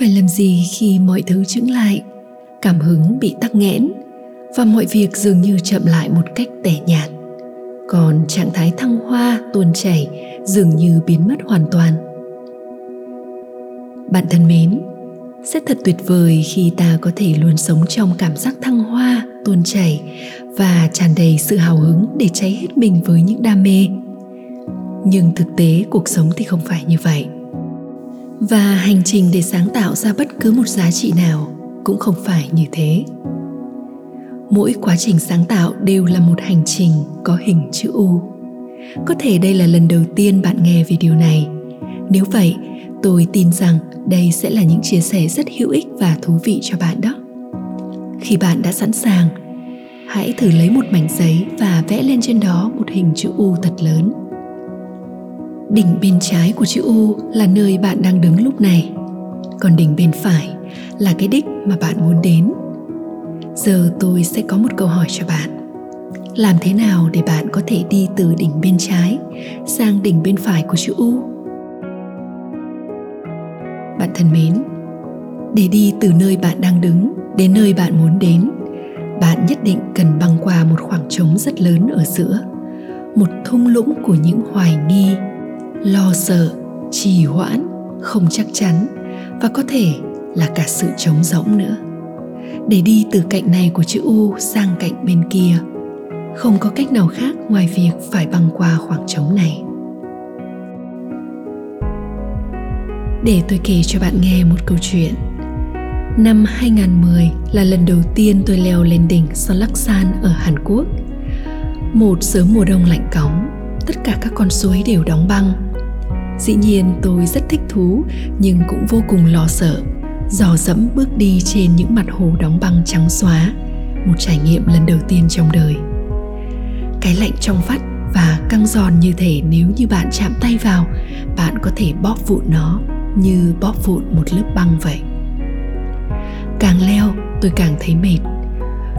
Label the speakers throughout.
Speaker 1: Phải làm gì khi mọi thứ chững lại? Cảm hứng bị tắc nghẽn và mọi việc dường như chậm lại một cách tẻ nhạt. Còn trạng thái thăng hoa, tuôn chảy dường như biến mất hoàn toàn. Bạn thân mến sẽ thật tuyệt vời khi ta có thể luôn sống trong cảm giác thăng hoa, tuôn chảy và tràn đầy sự hào hứng để cháy hết mình với những đam mê. Nhưng thực tế cuộc sống thì không phải như vậy và hành trình để sáng tạo ra bất cứ một giá trị nào cũng không phải như thế. Mỗi quá trình sáng tạo đều là một hành trình có hình chữ u. Có thể đây là lần đầu tiên bạn nghe về điều này. Nếu vậy, tôi tin rằng đây sẽ là những chia sẻ rất hữu ích và thú vị cho bạn đó. Khi bạn đã sẵn sàng, hãy thử lấy một mảnh giấy và vẽ lên trên đó một hình chữ u thật lớn đỉnh bên trái của chữ u là nơi bạn đang đứng lúc này. Còn đỉnh bên phải là cái đích mà bạn muốn đến. Giờ tôi sẽ có một câu hỏi cho bạn. Làm thế nào để bạn có thể đi từ đỉnh bên trái sang đỉnh bên phải của chữ u? Bạn thân mến, để đi từ nơi bạn đang đứng đến nơi bạn muốn đến, bạn nhất định cần băng qua một khoảng trống rất lớn ở giữa, một thung lũng của những hoài nghi lo sợ trì hoãn không chắc chắn và có thể là cả sự trống rỗng nữa. Để đi từ cạnh này của chữ u sang cạnh bên kia không có cách nào khác ngoài việc phải băng qua khoảng trống này. Để tôi kể cho bạn nghe một câu chuyện. Năm 2010 là lần đầu tiên tôi leo lên đỉnh Solaksan ở Hàn Quốc. Một sớm mùa đông lạnh cóng, tất cả các con suối đều đóng băng dĩ nhiên tôi rất thích thú, nhưng cũng vô cùng lo sợ. Dò dẫm bước đi trên những mặt hồ đóng băng trắng xóa, một trải nghiệm lần đầu tiên trong đời. Cái lạnh trong vắt và căng giòn như thể nếu như bạn chạm tay vào, bạn có thể bóp vụn nó như bóp vụn một lớp băng vậy. Càng leo, tôi càng thấy mệt.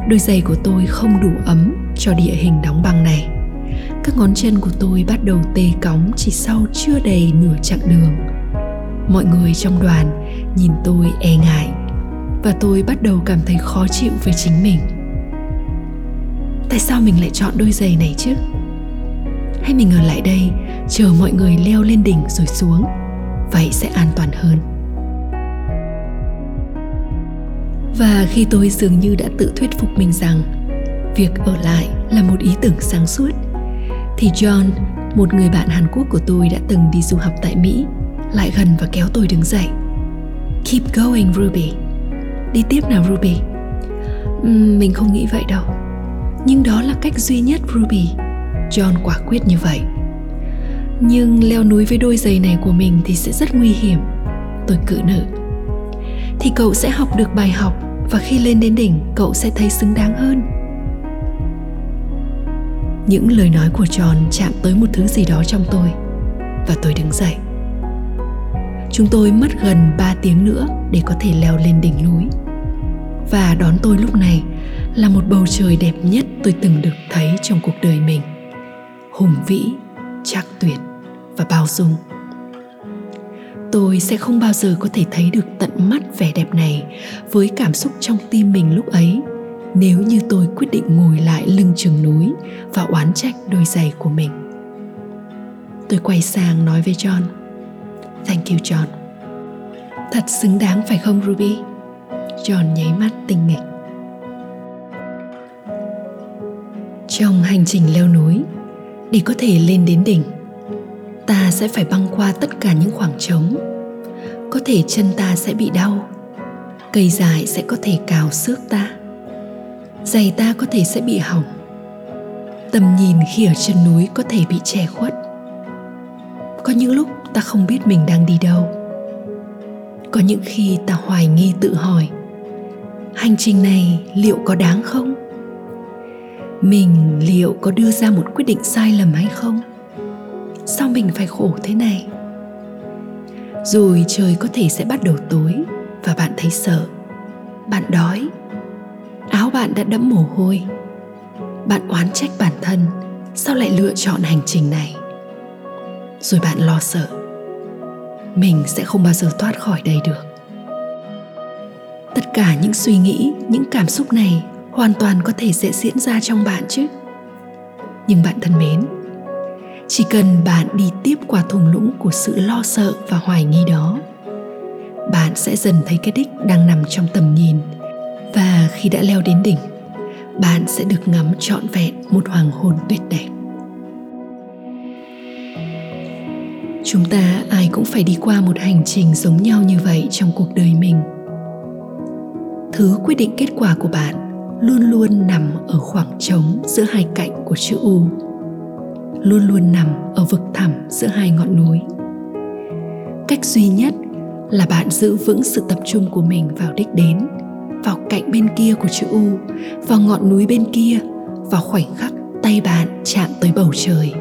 Speaker 1: Đôi giày của tôi không đủ ấm cho địa hình đóng băng này các ngón chân của tôi bắt đầu tê cóng chỉ sau chưa đầy nửa chặng đường. Mọi người trong đoàn nhìn tôi e ngại và tôi bắt đầu cảm thấy khó chịu với chính mình. Tại sao mình lại chọn đôi giày này chứ? Hay mình ở lại đây chờ mọi người leo lên đỉnh rồi xuống? Vậy sẽ an toàn hơn. Và khi tôi dường như đã tự thuyết phục mình rằng việc ở lại là một ý tưởng sáng suốt thì John, một người bạn Hàn Quốc của tôi đã từng đi du học tại Mỹ, lại gần và kéo tôi đứng dậy. Keep going Ruby. Đi tiếp nào Ruby. Uhm, mình không nghĩ vậy đâu. Nhưng đó là cách duy nhất Ruby. John quả quyết như vậy. Nhưng leo núi với đôi giày này của mình thì sẽ rất nguy hiểm. Tôi cự nữ. Thì cậu sẽ học được bài học và khi lên đến đỉnh cậu sẽ thấy xứng đáng hơn những lời nói của tròn chạm tới một thứ gì đó trong tôi. Và tôi đứng dậy. Chúng tôi mất gần 3 tiếng nữa để có thể leo lên đỉnh núi. Và đón tôi lúc này là một bầu trời đẹp nhất tôi từng được thấy trong cuộc đời mình. Hùng vĩ, chắc tuyệt và bao dung. Tôi sẽ không bao giờ có thể thấy được tận mắt vẻ đẹp này với cảm xúc trong tim mình lúc ấy nếu như tôi quyết định ngồi lại lưng chừng núi và oán trách đôi giày của mình. Tôi quay sang nói với john. Thank you, john. Thật xứng đáng phải không, ruby? John nháy mắt tinh nghịch. Trong hành trình leo núi, để có thể lên đến đỉnh, ta sẽ phải băng qua tất cả những khoảng trống. Có thể chân ta sẽ bị đau, cây dài sẽ có thể cào xước ta giày ta có thể sẽ bị hỏng. Tầm nhìn khi ở chân núi có thể bị che khuất. Có những lúc ta không biết mình đang đi đâu. Có những khi ta hoài nghi tự hỏi, hành trình này liệu có đáng không? Mình liệu có đưa ra một quyết định sai lầm hay không? Sao mình phải khổ thế này? Rồi trời có thể sẽ bắt đầu tối và bạn thấy sợ, bạn đói bạn đã đẫm mồ hôi. Bạn oán trách bản thân, sao lại lựa chọn hành trình này? Rồi bạn lo sợ. Mình sẽ không bao giờ thoát khỏi đây được. Tất cả những suy nghĩ, những cảm xúc này hoàn toàn có thể sẽ diễn ra trong bạn chứ. Nhưng bạn thân mến, chỉ cần bạn đi tiếp qua thùng lũng của sự lo sợ và hoài nghi đó, bạn sẽ dần thấy cái đích đang nằm trong tầm nhìn và khi đã leo đến đỉnh, bạn sẽ được ngắm trọn vẹn một hoàng hôn tuyệt đẹp. Chúng ta ai cũng phải đi qua một hành trình giống nhau như vậy trong cuộc đời mình. Thứ quyết định kết quả của bạn luôn luôn nằm ở khoảng trống giữa hai cạnh của chữ u. Luôn luôn nằm ở vực thẳm giữa hai ngọn núi. Cách duy nhất là bạn giữ vững sự tập trung của mình vào đích đến vào cạnh bên kia của chữ u, vào ngọn núi bên kia, vào khoảnh khắc tay bạn chạm tới bầu trời.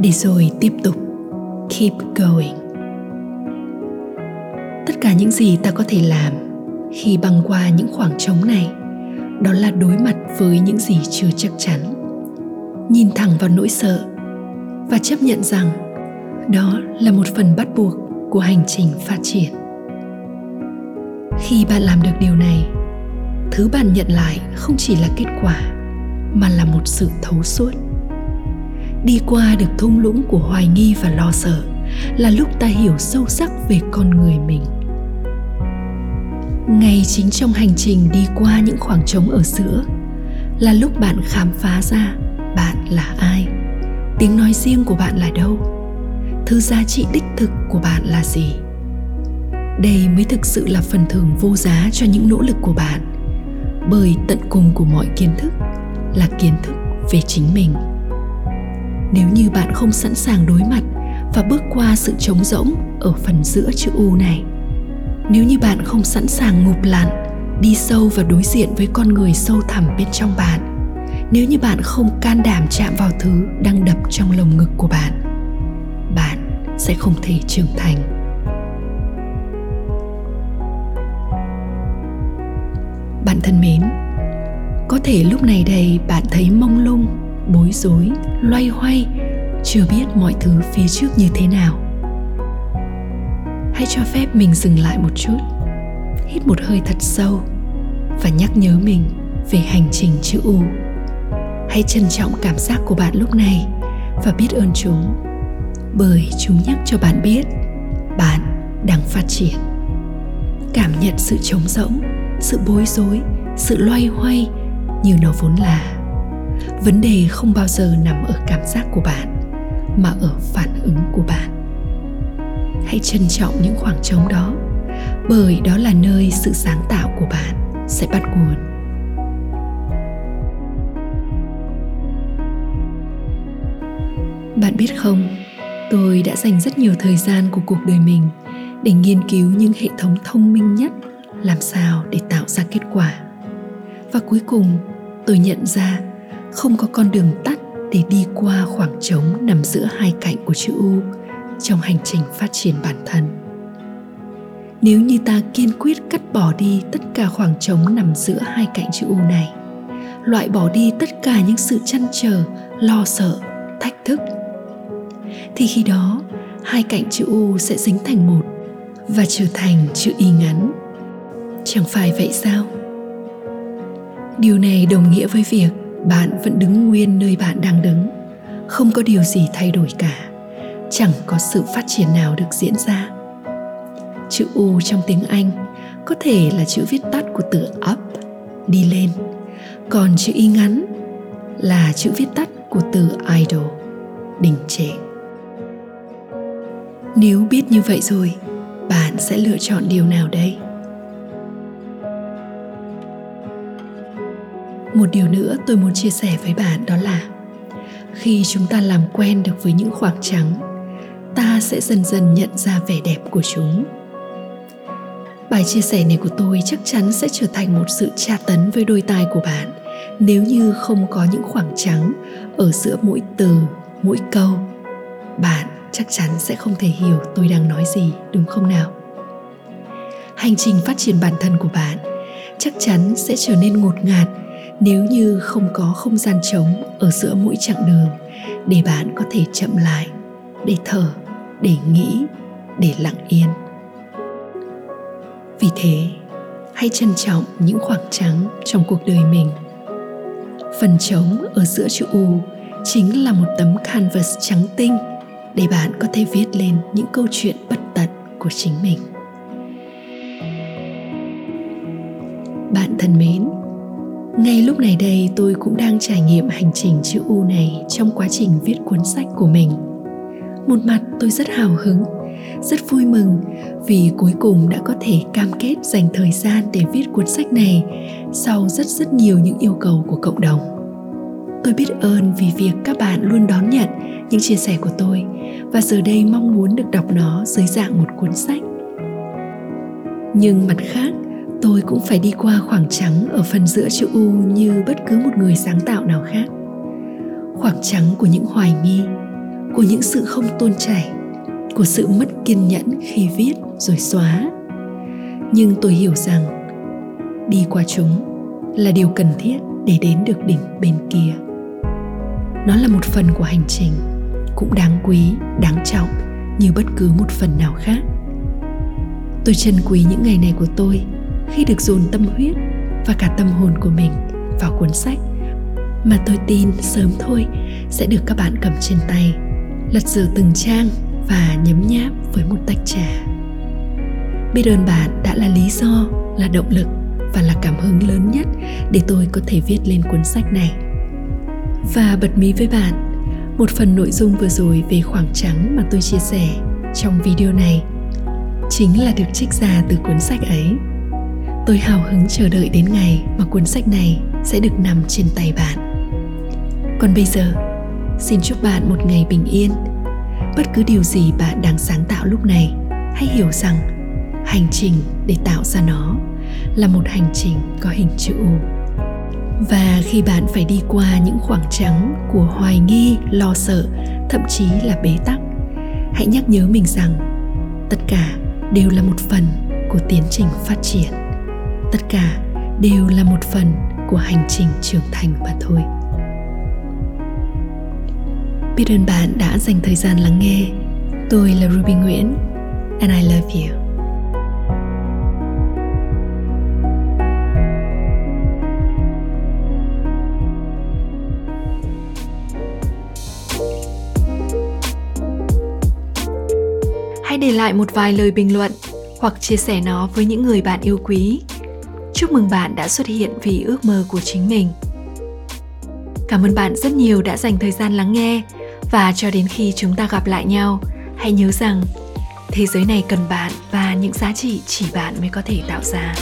Speaker 1: Để rồi tiếp tục. Keep going. Tất cả những gì ta có thể làm khi băng qua những khoảng trống này, đó là đối mặt với những gì chưa chắc chắn. Nhìn thẳng vào nỗi sợ và chấp nhận rằng đó là một phần bắt buộc của hành trình phát triển khi bạn làm được điều này, thứ bạn nhận lại không chỉ là kết quả, mà là một sự thấu suốt. Đi qua được thung lũng của hoài nghi và lo sợ là lúc ta hiểu sâu sắc về con người mình. Ngay chính trong hành trình đi qua những khoảng trống ở giữa là lúc bạn khám phá ra bạn là ai, tiếng nói riêng của bạn là đâu, thứ giá trị đích thực của bạn là gì đây mới thực sự là phần thưởng vô giá cho những nỗ lực của bạn. Bởi tận cùng của mọi kiến thức là kiến thức về chính mình. Nếu như bạn không sẵn sàng đối mặt và bước qua sự trống rỗng ở phần giữa chữ u này, nếu như bạn không sẵn sàng ngụp lặn, đi sâu và đối diện với con người sâu thẳm bên trong bạn, nếu như bạn không can đảm chạm vào thứ đang đập trong lồng ngực của bạn bạn sẽ không thể trưởng thành. Bạn thân mến. Có thể lúc này đây bạn thấy mông lung, bối rối, loay hoay, chưa biết mọi thứ phía trước như thế nào. Hãy cho phép mình dừng lại một chút, hít một hơi thật sâu và nhắc nhớ mình về hành trình chữ u. Hãy trân trọng cảm giác của bạn lúc này và biết ơn chúng, bởi chúng nhắc cho bạn biết bạn đang phát triển. Cảm nhận sự trống rỗng sự bối rối, sự loay hoay như nó vốn là. Vấn đề không bao giờ nằm ở cảm giác của bạn, mà ở phản ứng của bạn. Hãy trân trọng những khoảng trống đó, bởi đó là nơi sự sáng tạo của bạn sẽ bắt nguồn. Bạn biết không, tôi đã dành rất nhiều thời gian của cuộc đời mình để nghiên cứu những hệ thống thông minh nhất làm sao để tạo ra kết quả. Và cuối cùng, tôi nhận ra không có con đường tắt để đi qua khoảng trống nằm giữa hai cạnh của chữ u trong hành trình phát triển bản thân. Nếu như ta kiên quyết cắt bỏ đi tất cả khoảng trống nằm giữa hai cạnh chữ u này, loại bỏ đi tất cả những sự chăn trở, lo sợ, thách thức, thì khi đó, hai cạnh chữ u sẽ dính thành một và trở thành chữ y ngắn chẳng phải vậy sao? Điều này đồng nghĩa với việc bạn vẫn đứng nguyên nơi bạn đang đứng. Không có điều gì thay đổi cả. Chẳng có sự phát triển nào được diễn ra. Chữ u trong tiếng anh có thể là chữ viết tắt của từ up, đi lên. Còn chữ y ngắn là chữ viết tắt của từ idle, đình trệ. Nếu biết như vậy rồi, bạn sẽ lựa chọn điều nào đây? Một điều nữa tôi muốn chia sẻ với bạn đó là khi chúng ta làm quen được với những khoảng trắng ta sẽ dần dần nhận ra vẻ đẹp của chúng Bài chia sẻ này của tôi chắc chắn sẽ trở thành một sự tra tấn với đôi tai của bạn nếu như không có những khoảng trắng ở giữa mỗi từ, mỗi câu. Bạn chắc chắn sẽ không thể hiểu tôi đang nói gì, đúng không nào? Hành trình phát triển bản thân của bạn chắc chắn sẽ trở nên ngột ngạt nếu như không có không gian trống ở giữa mỗi chặng đường, để bạn có thể chậm lại, để thở, để nghĩ, để lặng yên. Vì thế, hãy trân trọng những khoảng trắng trong cuộc đời mình. Phần trống ở giữa chữ u chính là một tấm canvas trắng tinh để bạn có thể viết lên những câu chuyện bất tận của chính mình. Bạn thân mến ngay lúc này đây tôi cũng đang trải nghiệm hành trình chữ U này trong quá trình viết cuốn sách của mình. Một mặt tôi rất hào hứng, rất vui mừng vì cuối cùng đã có thể cam kết dành thời gian để viết cuốn sách này sau rất rất nhiều những yêu cầu của cộng đồng. Tôi biết ơn vì việc các bạn luôn đón nhận những chia sẻ của tôi và giờ đây mong muốn được đọc nó dưới dạng một cuốn sách. Nhưng mặt khác, tôi cũng phải đi qua khoảng trắng ở phần giữa chữ U như bất cứ một người sáng tạo nào khác. Khoảng trắng của những hoài nghi, của những sự không tôn chảy, của sự mất kiên nhẫn khi viết rồi xóa. Nhưng tôi hiểu rằng đi qua chúng là điều cần thiết để đến được đỉnh bên kia. Nó là một phần của hành trình, cũng đáng quý, đáng trọng như bất cứ một phần nào khác. Tôi trân quý những ngày này của tôi khi được dồn tâm huyết và cả tâm hồn của mình vào cuốn sách. Mà tôi tin sớm thôi sẽ được các bạn cầm trên tay, lật dở từng trang và nhấm nháp với một tách trà. Biết ơn bạn đã là lý do, là động lực và là cảm hứng lớn nhất để tôi có thể viết lên cuốn sách này. Và bật mí với bạn, một phần nội dung vừa rồi về khoảng trắng mà tôi chia sẻ trong video này chính là được trích ra từ cuốn sách ấy tôi hào hứng chờ đợi đến ngày mà cuốn sách này sẽ được nằm trên tay bạn. Còn bây giờ, xin chúc bạn một ngày bình yên. Bất cứ điều gì bạn đang sáng tạo lúc này, hãy hiểu rằng hành trình để tạo ra nó là một hành trình có hình chữ u. Và khi bạn phải đi qua những khoảng trắng của hoài nghi, lo sợ, thậm chí là bế tắc, hãy nhắc nhớ mình rằng tất cả đều là một phần của tiến trình phát triển tất cả đều là một phần của hành trình trưởng thành mà thôi. Biết ơn bạn đã dành thời gian lắng nghe. Tôi là ruby nguyễn, and i love you. Hãy để lại một vài lời bình luận hoặc chia sẻ nó với những người bạn yêu quý. Chúc mừng bạn đã xuất hiện vì ước mơ của chính mình. Cảm ơn bạn rất nhiều đã dành thời gian lắng nghe và cho đến khi chúng ta gặp lại nhau, hãy nhớ rằng thế giới này cần bạn và những giá trị chỉ bạn mới có thể tạo ra.